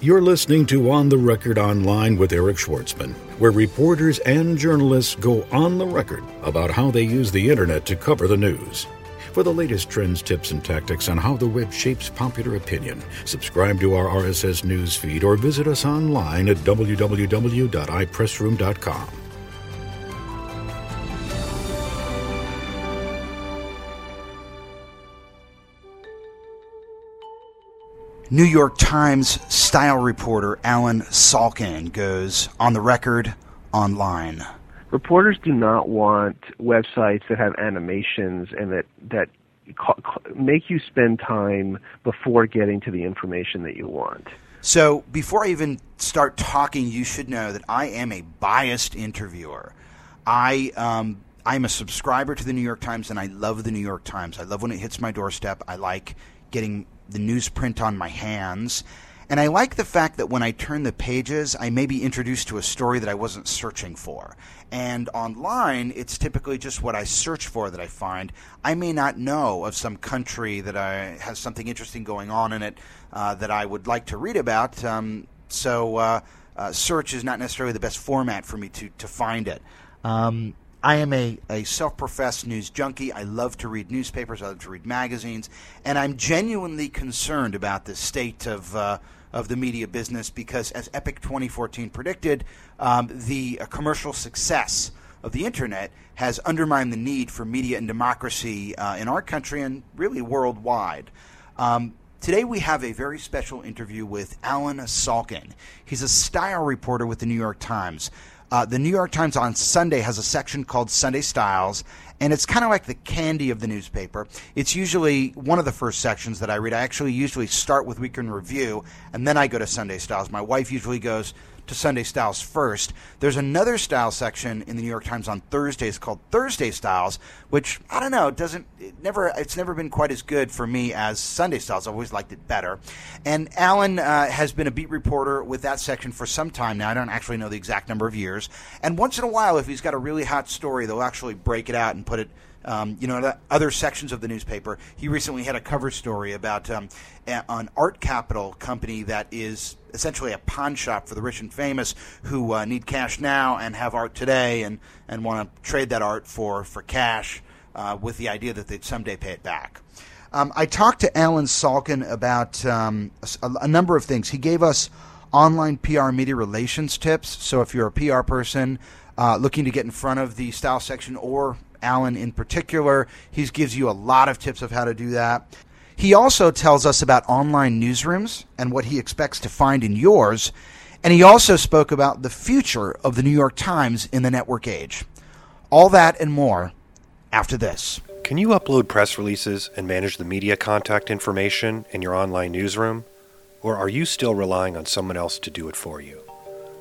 You're listening to On the Record Online with Eric Schwartzman, where reporters and journalists go on the record about how they use the internet to cover the news. For the latest trends, tips, and tactics on how the web shapes popular opinion, subscribe to our RSS news feed or visit us online at www.ipressroom.com. New York Times style reporter Allen Salkin goes on the record online. Reporters do not want websites that have animations and that that make you spend time before getting to the information that you want. So, before I even start talking, you should know that I am a biased interviewer. I um, I'm a subscriber to the New York Times, and I love the New York Times. I love when it hits my doorstep. I like getting the newsprint on my hands. And I like the fact that when I turn the pages, I may be introduced to a story that I wasn't searching for. And online, it's typically just what I search for that I find. I may not know of some country that I, has something interesting going on in it uh, that I would like to read about. Um, so uh, uh, search is not necessarily the best format for me to, to find it. Um, I am a, a self professed news junkie. I love to read newspapers, I love to read magazines, and I'm genuinely concerned about the state of, uh, of the media business because, as Epic 2014 predicted, um, the uh, commercial success of the internet has undermined the need for media and democracy uh, in our country and really worldwide. Um, Today we have a very special interview with Allen Salkin. He's a style reporter with the New York Times. Uh, the New York Times on Sunday has a section called Sunday Styles, and it's kind of like the candy of the newspaper. It's usually one of the first sections that I read. I actually usually start with Week in Review, and then I go to Sunday Styles. My wife usually goes to Sunday Styles first. There's another style section in the New York Times on Thursdays called Thursday Styles, which I don't know, doesn't it never it's never been quite as good for me as Sunday Styles. I've always liked it better. And Allen uh, has been a beat reporter with that section for some time now. I don't actually know the exact number of years. And once in a while, if he's got a really hot story, they'll actually break it out and put it um, you know, other sections of the newspaper. He recently had a cover story about um, an art capital company that is essentially a pawn shop for the rich and famous who uh, need cash now and have art today and, and want to trade that art for, for cash uh, with the idea that they'd someday pay it back. Um, I talked to Allen Salkin about um, a, a number of things. He gave us online PR media relations tips. So if you're a PR person uh, looking to get in front of the style section or Allen in particular. He gives you a lot of tips of how to do that. He also tells us about online newsrooms and what he expects to find in yours. And he also spoke about the future of the New York Times in the network age. All that and more after this. Can you upload press releases and manage the media contact information in your online newsroom? Or are you still relying on someone else to do it for you?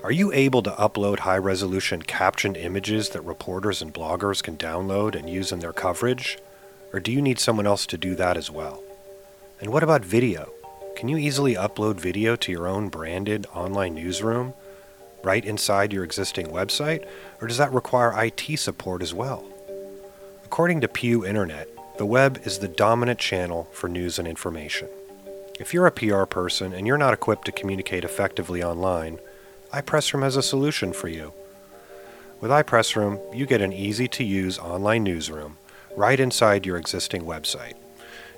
Are you able to upload high resolution captioned images that reporters and bloggers can download and use in their coverage? Or do you need someone else to do that as well? And what about video? Can you easily upload video to your own branded online newsroom right inside your existing website? Or does that require IT support as well? According to Pew Internet, the web is the dominant channel for news and information. If you're a PR person and you're not equipped to communicate effectively online, iPressroom has a solution for you. With iPressroom, you get an easy to use online newsroom right inside your existing website.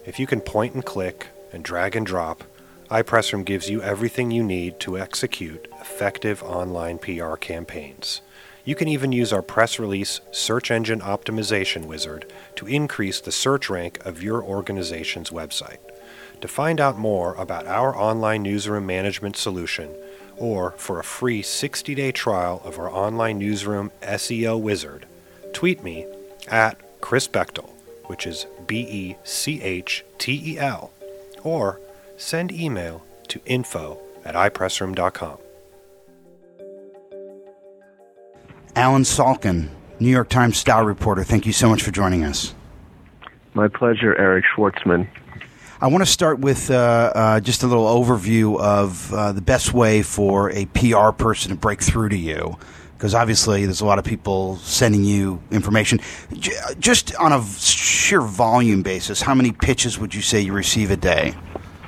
If you can point and click and drag and drop, iPressroom gives you everything you need to execute effective online PR campaigns. You can even use our press release search engine optimization wizard to increase the search rank of your organization's website. To find out more about our online newsroom management solution, or for a free 60 day trial of our online newsroom SEO wizard, tweet me at Chris Bechtel, which is B E C H T E L, or send email to info at ipressroom.com. Allen Salkin, New York Times style reporter, thank you so much for joining us. My pleasure, Eric Schwartzman. I want to start with uh, uh, just a little overview of uh, the best way for a PR person to break through to you. Because obviously, there's a lot of people sending you information. J- just on a sheer volume basis, how many pitches would you say you receive a day?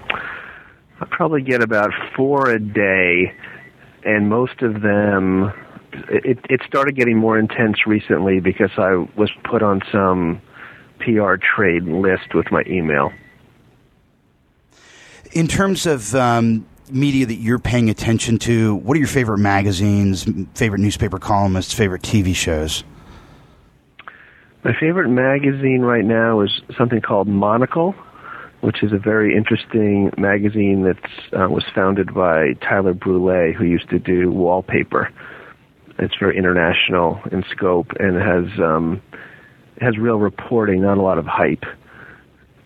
I probably get about four a day, and most of them. It, it started getting more intense recently because I was put on some PR trade list with my email. In terms of um, media that you're paying attention to, what are your favorite magazines, favorite newspaper columnists, favorite TV shows? My favorite magazine right now is something called Monocle, which is a very interesting magazine that uh, was founded by Tyler Brule, who used to do wallpaper. It's very international in scope and has um, has real reporting, not a lot of hype.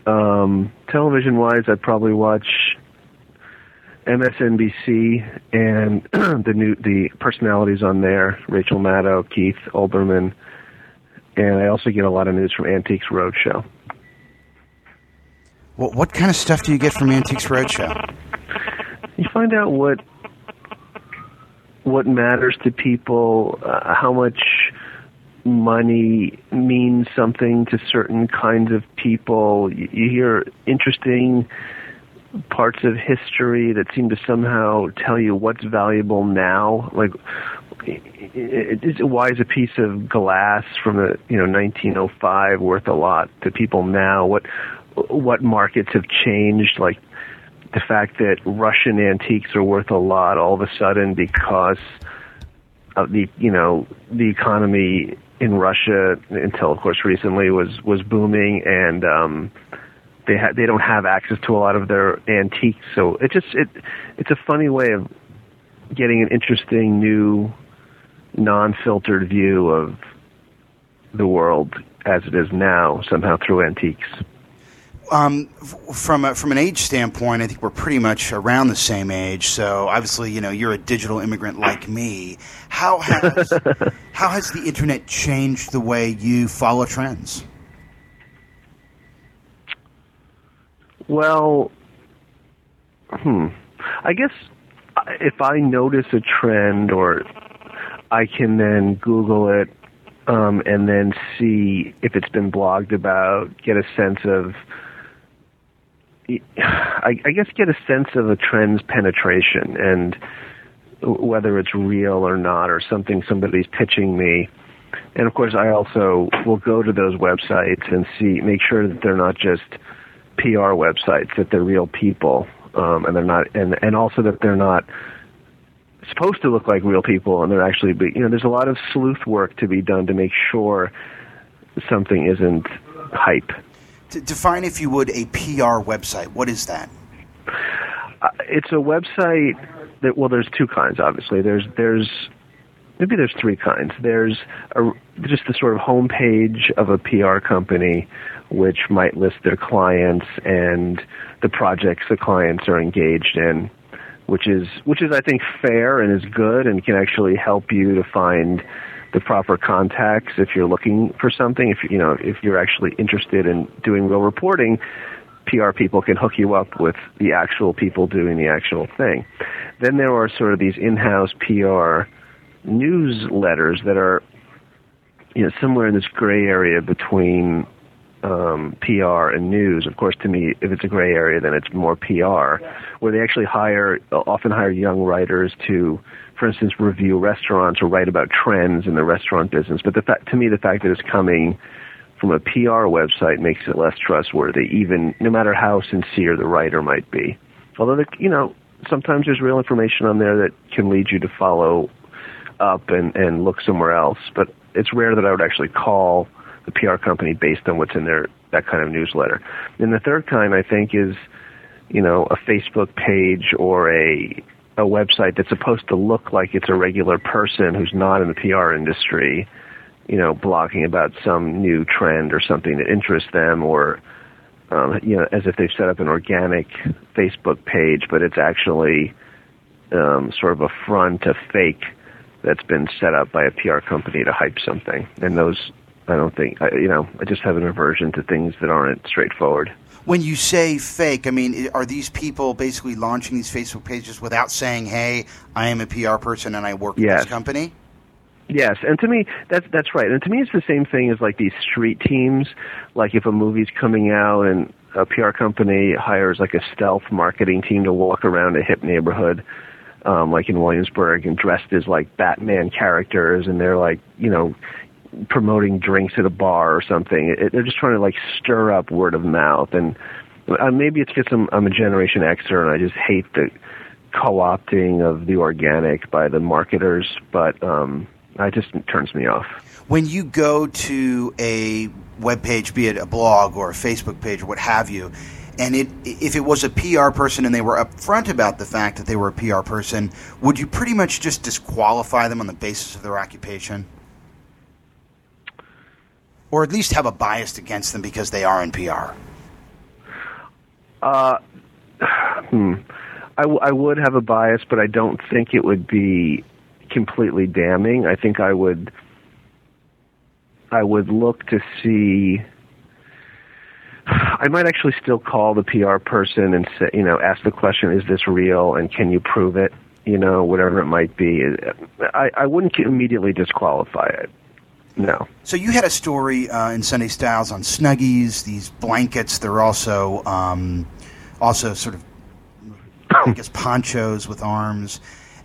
Um, television wise, I'd probably watch MSNBC and the new the personalities on there: Rachel Maddow, Keith Olbermann, and I also get a lot of news from Antiques Roadshow. What what kind of stuff do you get from Antiques Roadshow? You find out what what matters to people, uh, how much money means something to certain kinds of people. You, hear interesting parts of history that seem to somehow tell you what's valuable now. Like, why is a piece of glass from the you know 1905 worth a lot to people now? What what markets have changed? Like the fact that Russian antiques are worth a lot all of a sudden because of the you know the economy in Russia until of course recently was was booming and um they ha- they don't have access to a lot of their antiques. So it just it it's a funny way of getting an interesting new non-filtered view of the world as it is now somehow through antiques um, from a, from an age standpoint, I think we're pretty much around the same age. So obviously, you know, you're a digital immigrant like me. How has how has the internet changed the way you follow trends? Well, hmm. I guess if I notice a trend, or I can then Google it um, and then see if it's been blogged about, get a sense of I, I guess get a sense of a trend's penetration and whether it's real or not or something somebody's pitching me. And of course, I also will go to those websites and see, make sure that they're not just PR websites, that they're real people, um, and they're not, and and also that they're not supposed to look like real people, and they're actually, you know, there's a lot of sleuth work to be done to make sure something isn't hype define, if you would, a PR website. What is that? Uh, it's a website that well, there's two kinds. Obviously, there's there's maybe there's three kinds. There's a, just the sort of homepage of a PR company, which might list their clients and the projects the clients are engaged in, which is which is I think fair and is good and can actually help you to find the proper contacts if you're looking for something. If you know if you're actually interested in doing real reporting, PR people can hook you up with the actual people doing the actual thing. Then there are sort of these in-house PR newsletters that are you know somewhere in this gray area between um, PR and news. Of course, to me, if it's a gray area, then it's more PR, where they actually hire often hire young writers to for instance, review restaurants or write about trends in the restaurant business. But the fact, to me, the fact that it's coming from a PR website makes it less trustworthy, even no matter how sincere the writer might be. Although, the, you know, sometimes there's real information on there that can lead you to follow up and, and look somewhere else. But it's rare that I would actually call the PR company based on what's in their that kind of newsletter. And the third kind, I think, is you know a Facebook page or a a website that's supposed to look like it's a regular person who's not in the PR industry, you know, blogging about some new trend or something that interests them, or um, you know, as if they've set up an organic Facebook page, but it's actually um, sort of a front, a fake that's been set up by a PR company to hype something. And those, I don't think, I, you know, I just have an aversion to things that aren't straightforward. When you say fake, I mean, are these people basically launching these Facebook pages without saying, "Hey, I am a PR person and I work yes. this company"? Yes, and to me that's that's right. And to me it's the same thing as like these street teams. Like if a movie's coming out and a PR company hires like a stealth marketing team to walk around a hip neighborhood, um, like in Williamsburg, and dressed as like Batman characters, and they're like, you know, promoting drinks at a bar or something. It, they're just trying to like stir up word of mouth, and uh, maybe it's because I'm, I'm a Generation Xer and I just hate the co-opting of the organic by the marketers, but um, it just turns me off. When you go to a web page, be it a blog or a Facebook page or what have you, and it if it was a PR person and they were upfront about the fact that they were a PR person, would you pretty much just disqualify them on the basis of their occupation? Or at least have a bias against them because they are in PR? Uh, hmm. I, w- I would have a bias, but I don't think it would be completely damning. I think I would I would look to see. I might actually still call the PR person and say, you know, ask the question: Is this real? And can you prove it? You know, whatever it might be. I, I wouldn't immediately disqualify it. No. So you had a story uh, in Sunday Styles on Snuggies, these blankets. They're also um, also sort of I guess ponchos with arms.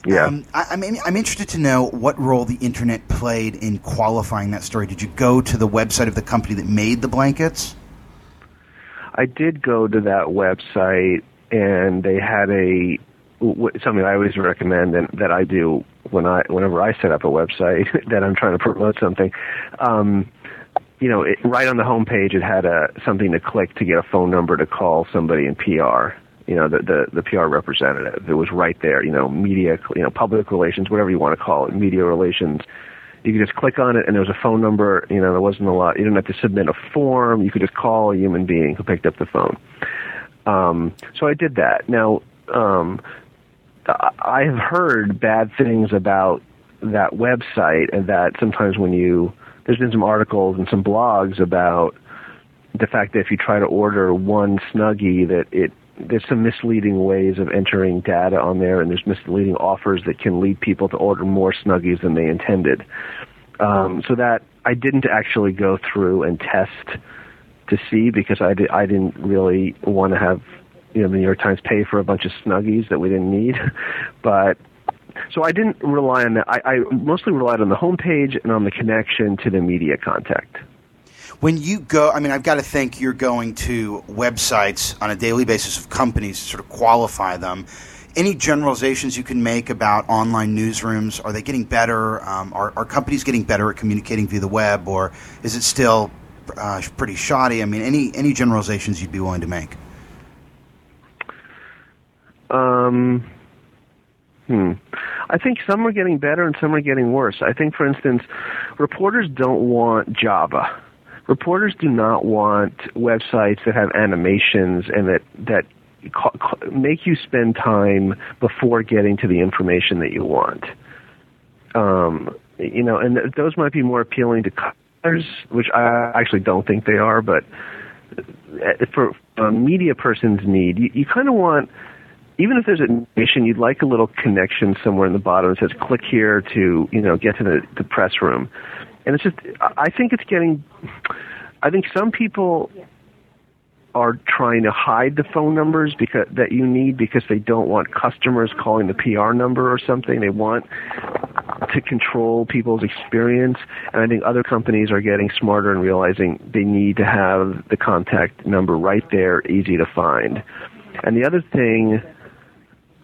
Yeah. Um, I, am I'm, I'm interested to know what role the internet played in qualifying that story. Did you go to the website of the company that made the blankets? I did go to that website, and they had a something I always recommend and that I do when I whenever I set up a website that I'm trying to promote something. Um, you know, it, right on the homepage, it had a something to click to get a phone number to call somebody in PR you know, the, the, the PR representative. It was right there, you know, media, you know, public relations, whatever you want to call it, media relations. You could just click on it and there was a phone number, you know, there wasn't a lot, you didn't have to submit a form. You could just call a human being who picked up the phone. Um, so I did that. Now, um, I have heard bad things about that website and that sometimes when you, there's been some articles and some blogs about the fact that if you try to order one Snuggie that it there's some misleading ways of entering data on there, and there's misleading offers that can lead people to order more Snuggies than they intended. Um, so that I didn't actually go through and test to see because I, did, I didn't really want to have you know the New York Times pay for a bunch of Snuggies that we didn't need, but so I didn't rely on that. I, I mostly relied on the homepage and on the connection to the media contact when you go, I mean, I've got to think you're going to websites on a daily basis of companies to sort of qualify them. Any generalizations you can make about online newsrooms? Are they getting better? Um, are, are companies getting better at communicating via the web, or is it still uh, pretty shoddy? I mean, any any generalizations you'd be willing to make? Um, hmm. I think some are getting better and some are getting worse. I think, for instance, reporters don't want Java reporters do not want websites that have animations and that that make you spend time before getting to the information that you want. Um, you know, and th- those might be more appealing to colors, which I actually don't think they are. But uh, for a media person's need, you, you kind of want even if there's animation, you'd like a little connection somewhere in the bottom that says "click here" to you know get to the, the press room and it's just I think it's getting. I think some people are trying to hide the phone numbers because that you need because they don't want customers calling the PR number or something. They want to control people's experience, and I think other companies are getting smarter and realizing they need to have the contact number right there, easy to find. And the other thing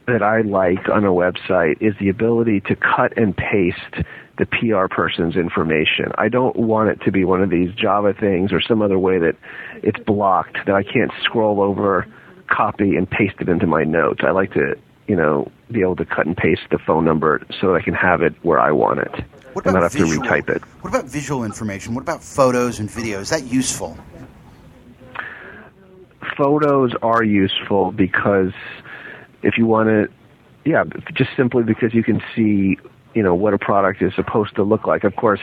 that I like on a website is the ability to cut and paste the PR person's information. I don't want it to be one of these Java things or some other way that it's blocked that I can't scroll over, copy, and paste it into my notes. I like to, you know, be able to cut and paste the phone number so that I can have it where I want it. What about and not have visual, to retype it. What about visual information? What about photos and videos? Is that useful? Photos are useful because if you want to, yeah, just simply because you can see you know what a product is supposed to look like. Of course,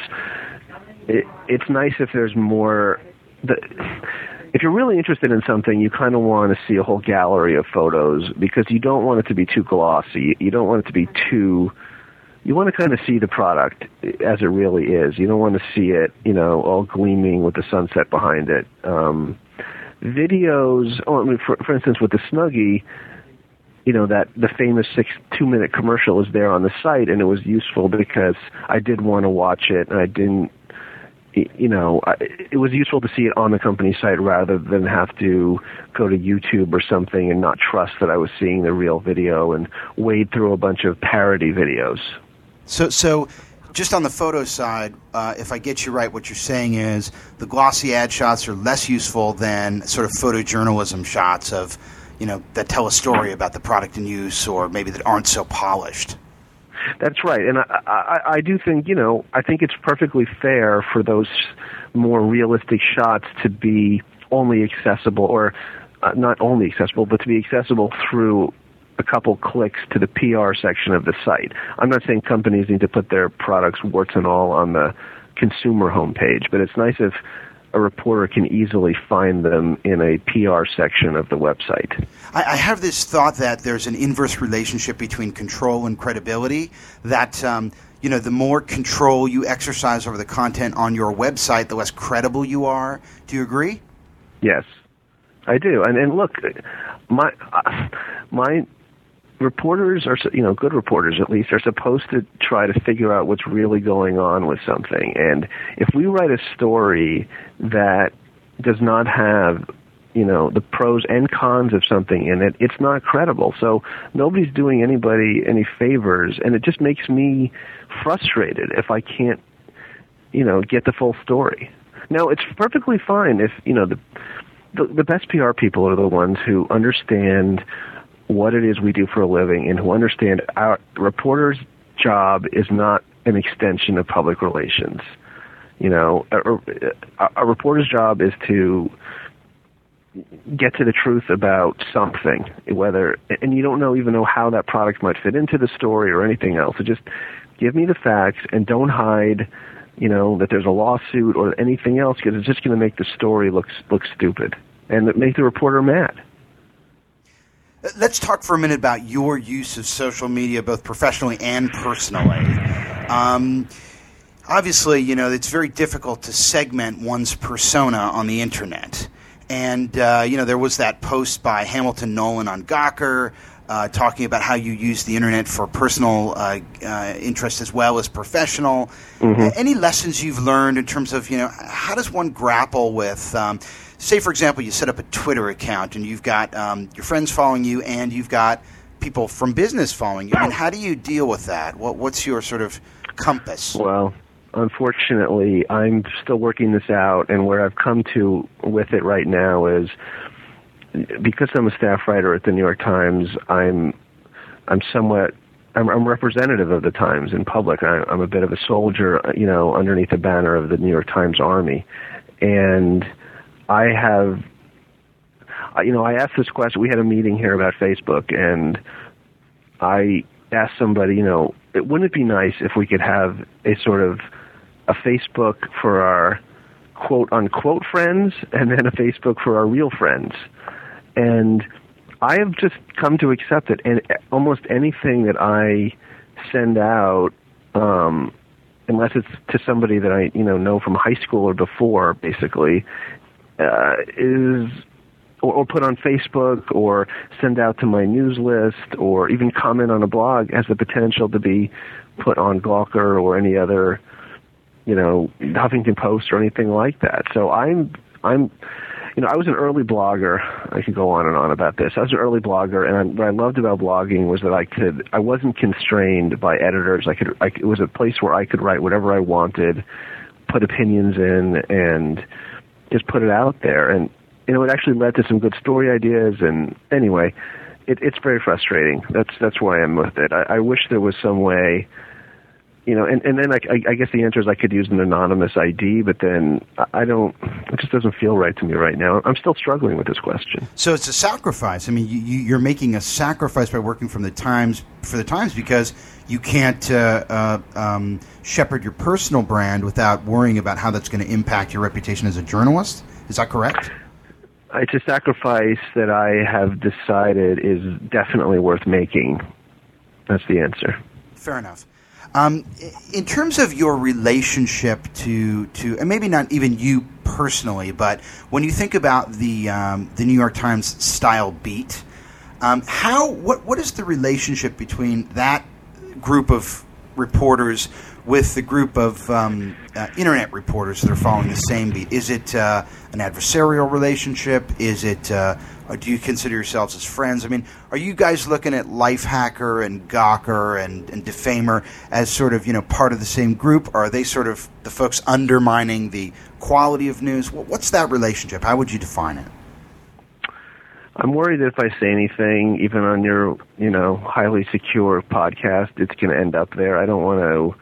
it, it's nice if there's more. The, if you're really interested in something, you kind of want to see a whole gallery of photos because you don't want it to be too glossy. You don't want it to be too. You want to kind of see the product as it really is. You don't want to see it, you know, all gleaming with the sunset behind it. Um, videos. Oh, I mean, for, for instance, with the Snuggie, you know that the famous six two minute commercial is there on the site, and it was useful because I did want to watch it, and I didn't. You know, it was useful to see it on the company site rather than have to go to YouTube or something and not trust that I was seeing the real video and wade through a bunch of parody videos. So, so just on the photo side, uh, if I get you right, what you're saying is the glossy ad shots are less useful than sort of photojournalism shots of, you know, that tell a story about the product in use or maybe that aren't so polished. That's right, and I, I, I do think you know I think it's perfectly fair for those more realistic shots to be only accessible or uh, not only accessible, but to be accessible through a couple clicks to the PR section of the site. I'm not saying companies need to put their products warts and all on the consumer homepage, but it's nice if a reporter can easily find them in a PR section of the website. I, I have this thought that there's an inverse relationship between control and credibility. That um, you know, the more control you exercise over the content on your website, the less credible you are. Do you agree? Yes, I do. And and look, my uh, my reporters are, you know, good reporters at least, are supposed to try to figure out what's really going on with something. And if we write a story that does not have you know the pros and cons of something in it it's not credible so nobody's doing anybody any favors and it just makes me frustrated if i can't you know get the full story now it's perfectly fine if you know the the, the best pr people are the ones who understand what it is we do for a living and who understand our reporter's job is not an extension of public relations. You know, a, a reporter's job is to get to the truth about something, whether and you don't know even know how that product might fit into the story or anything else. So just give me the facts and don't hide, you know, that there's a lawsuit or anything else because it's just going to make the story look look stupid and make the reporter mad. Let's talk for a minute about your use of social media, both professionally and personally. Um, obviously, you know, it's very difficult to segment one's persona on the internet. And, uh, you know, there was that post by Hamilton Nolan on Gawker uh, talking about how you use the internet for personal uh, uh interest as well as professional. Mm-hmm. Any lessons you've learned in terms of, you know, how does one grapple with. Um, say, for example, you set up a Twitter account and you've got um, your friends following you and you've got people from business following you. I mean, how do you deal with that? What, what's your sort of compass? Well, unfortunately, I'm still working this out, and where I've come to with it right now is because I'm a staff writer at the New York Times. I'm I'm somewhat I'm, I'm representative of the Times in public. I, I'm a bit of a soldier, you know, underneath the banner of the New York Times Army, and I have, you know, I asked this question. We had a meeting here about Facebook, and I asked somebody, you know, it, wouldn't it be nice if we could have a sort of a Facebook for our quote unquote friends and then a Facebook for our real friends? And I have just come to accept it. And almost anything that I send out, um, unless it's to somebody that I you know know from high school or before, basically, uh, is or, or, put on Facebook or send out to my news list or even comment on a blog has the potential to be put on Gawker or any other, you know, Huffington Post or anything like that. So I'm I'm you know, I was an early blogger. I could go on and on about this. I was an early blogger, and what I loved about blogging was that I could, I wasn't constrained by editors. I could, I, it was a place where I could write whatever I wanted, put opinions in, and just put it out there. And you know, it actually led to some good story ideas. And anyway, it, it's very frustrating. That's that's why I'm with it. I, I wish there was some way you know, and and then I, I guess the answer is I could use an anonymous ID, but then I don't. It just doesn't feel right to me right now. I'm still struggling with this question. So it's a sacrifice. I mean, you, you're making a sacrifice by working from the Times for the Times because you can't uh, uh, um, shepherd your personal brand without worrying about how that's going to impact your reputation as a journalist. Is that correct? It's a sacrifice that I have decided is definitely worth making. That's the answer. Fair enough. Um, in terms of your relationship to to, and maybe not even you personally, but when you think about the um, the New York Times style beat, um, how what what is the relationship between that group of reporters with the group of um, uh, internet reporters that are following the same beat? Is it uh, an adversarial relationship? Is it uh, do you consider yourselves as friends? I mean, are you guys looking at Lifehacker and Gawker and, and Defamer as sort of you know part of the same group, or are they sort of the folks undermining the quality of news? What's that relationship? How would you define it? I'm worried that if I say anything, even on your, you know, highly secure podcast, it's going to end up there. I don't want to.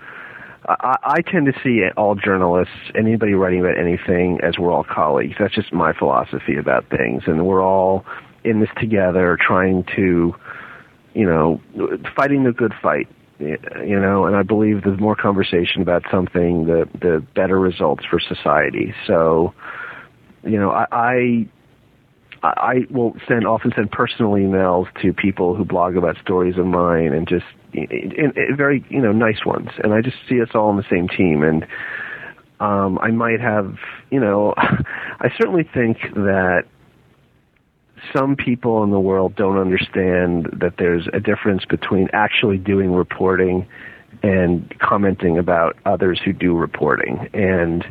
I, I tend to see all journalists, anybody writing about anything, as we're all colleagues. That's just my philosophy about things, and we're all in this together, trying to, you know, fighting the good fight. You know, and I believe the more conversation about something, the the better results for society. So, you know, I, I I will send often send personal emails to people who blog about stories of mine and just in, in very you know nice ones. And I just see us all on the same team. And um, I might have you know I certainly think that some people in the world don't understand that there's a difference between actually doing reporting and commenting about others who do reporting. And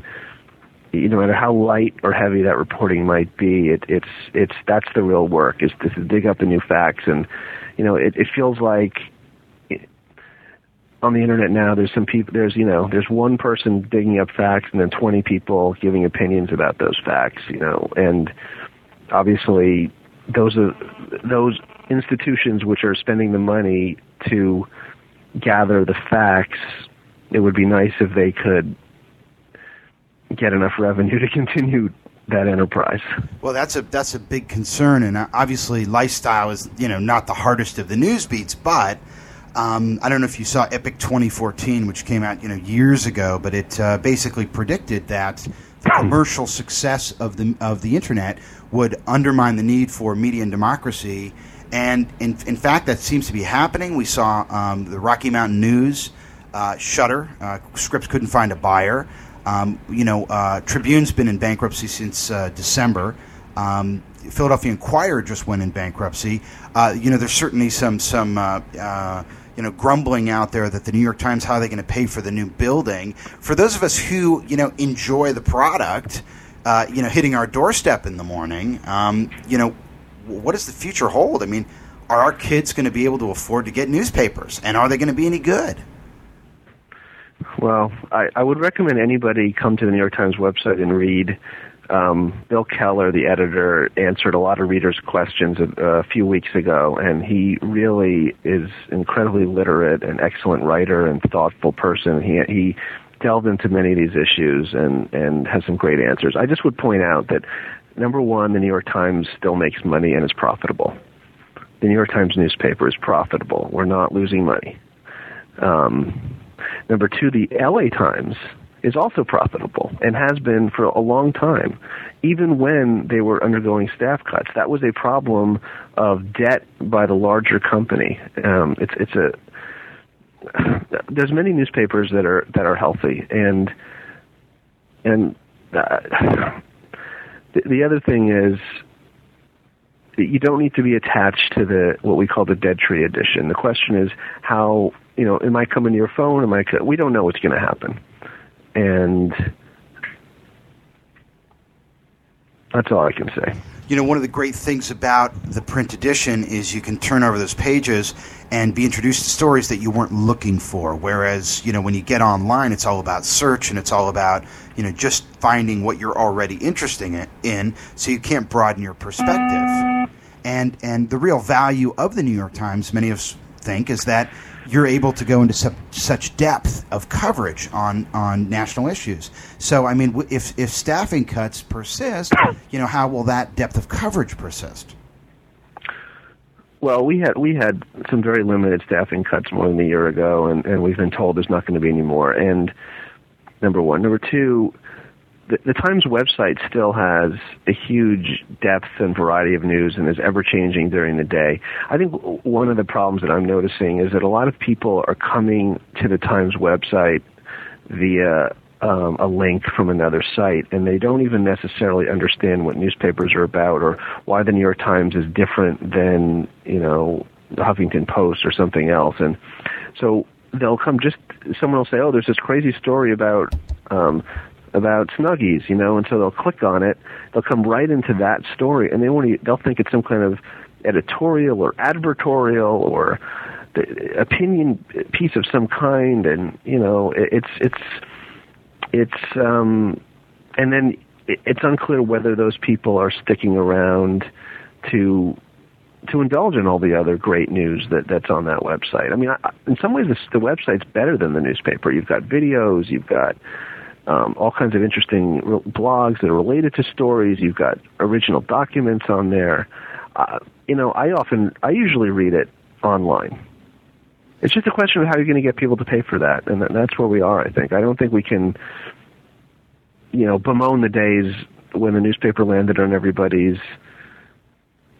no matter how light or heavy that reporting might be, it, it's it's that's the real work is to, dig up the new facts, and you know it, it feels like on the internet now there's some people there's you know there's one person digging up facts and then 20 people giving opinions about those facts, you know, and obviously those are those institutions which are spending the money to gather the facts. It would be nice if they could get enough revenue to continue that enterprise. Well, that's a that's a big concern, and obviously, lifestyle is you know not the hardest of the news beats, but. Um, I don't know if you saw Epic 2014, which came out you know years ago, but it uh, basically predicted that the commercial success of the of the internet would undermine the need for media and democracy. And in, in fact, that seems to be happening. We saw um, the Rocky Mountain News uh, shutter. Uh, Scripps couldn't find a buyer. Um, you know, uh, Tribune's been in bankruptcy since uh, December. Um, Philadelphia Inquirer just went in bankruptcy. Uh, you know, there's certainly some some uh, uh, you know grumbling out there that the New York Times how are they going to pay for the new building? For those of us who you know enjoy the product, uh, you know, hitting our doorstep in the morning, um, you know, what does the future hold? I mean, are our kids going to be able to afford to get newspapers, and are they going to be any good? Well, I, I would recommend anybody come to the New York Times website and read. Um, Bill Keller, the editor, answered a lot of readers' questions a, a few weeks ago, and he really is incredibly literate and excellent writer and thoughtful person. He he delved into many of these issues and and has some great answers. I just would point out that number one, the New York Times still makes money and is profitable. The New York Times newspaper is profitable. We're not losing money. Um, Number two, the LA Times is also profitable and has been for a long time, even when they were undergoing staff cuts. That was a problem of debt by the larger company. Um, it's it's a there's many newspapers that are that are healthy and and uh, the, the other thing is you don't need to be attached to the what we call the dead tree edition. The question is how you know, it might come into your phone. It might. We don't know what's going to happen, and that's all I can say. You know, one of the great things about the print edition is you can turn over those pages and be introduced to stories that you weren't looking for. Whereas, you know, when you get online, it's all about search and it's all about, you know, just finding what you're already interested in, so you can't broaden your perspective. And and the real value of the New York Times, many of us think, is that you're able to go into su- such depth of coverage on, on national issues. So, I mean, if, if staffing cuts persist, you know, how will that depth of coverage persist? Well, we had we had some very limited staffing cuts more than a year ago, and, and we've been told there's not going to be any more. And number one, number two, the, the Times website still has a huge depth and variety of news and is ever changing during the day. I think one of the problems that I'm noticing is that a lot of people are coming to the Times website via um, a link from another site, and they don't even necessarily understand what newspapers are about or why the New York Times is different than you know the Huffington Post or something else. And so they'll come just someone will say, "Oh, there's this crazy story about um, about Snuggies," you know, and so they'll click on it. They'll come right into that story, and they won't. They'll think it's some kind of editorial or advertorial or opinion piece of some kind, and you know, it's it's it's um, and then it's unclear whether those people are sticking around to to indulge in all the other great news that that's on that website. I mean, I, in some ways, this, the website's better than the newspaper. You've got videos, you've got um, all kinds of interesting blogs that are related to stories. You've got original documents on there. Uh, you know, I often, I usually read it online. It's just a question of how you're going to get people to pay for that, and that's where we are. I think. I don't think we can, you know, bemoan the days when the newspaper landed on everybody's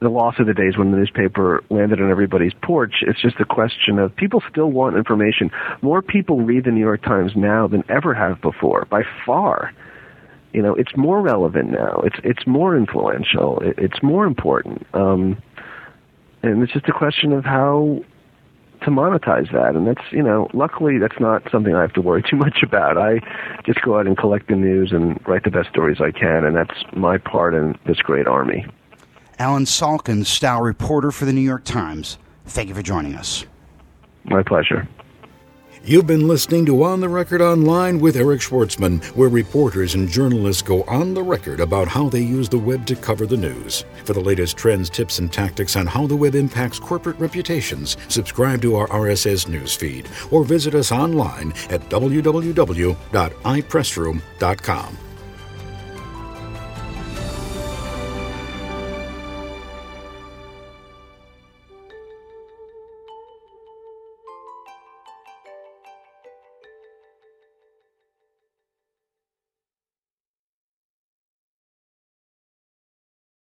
the loss of the days when the newspaper landed on everybody's porch. It's just a question of people still want information. More people read the New York Times now than ever have before, by far. You know, it's more relevant now. It's it's more influential. It's more important. Um, and it's just a question of how to monetize that. And that's, you know, luckily that's not something I have to worry too much about. I just go out and collect the news and write the best stories I can, and that's my part in this great army. Allen Salkin, style reporter for the New York Times. Thank you for joining us. My pleasure. You've been listening to On the Record Online with Eric Schwartzman, where reporters and journalists go on the record about how they use the web to cover the news. For the latest trends, tips, and tactics on how the web impacts corporate reputations, subscribe to our RSS news feed or visit us online at www.ipressroom.com.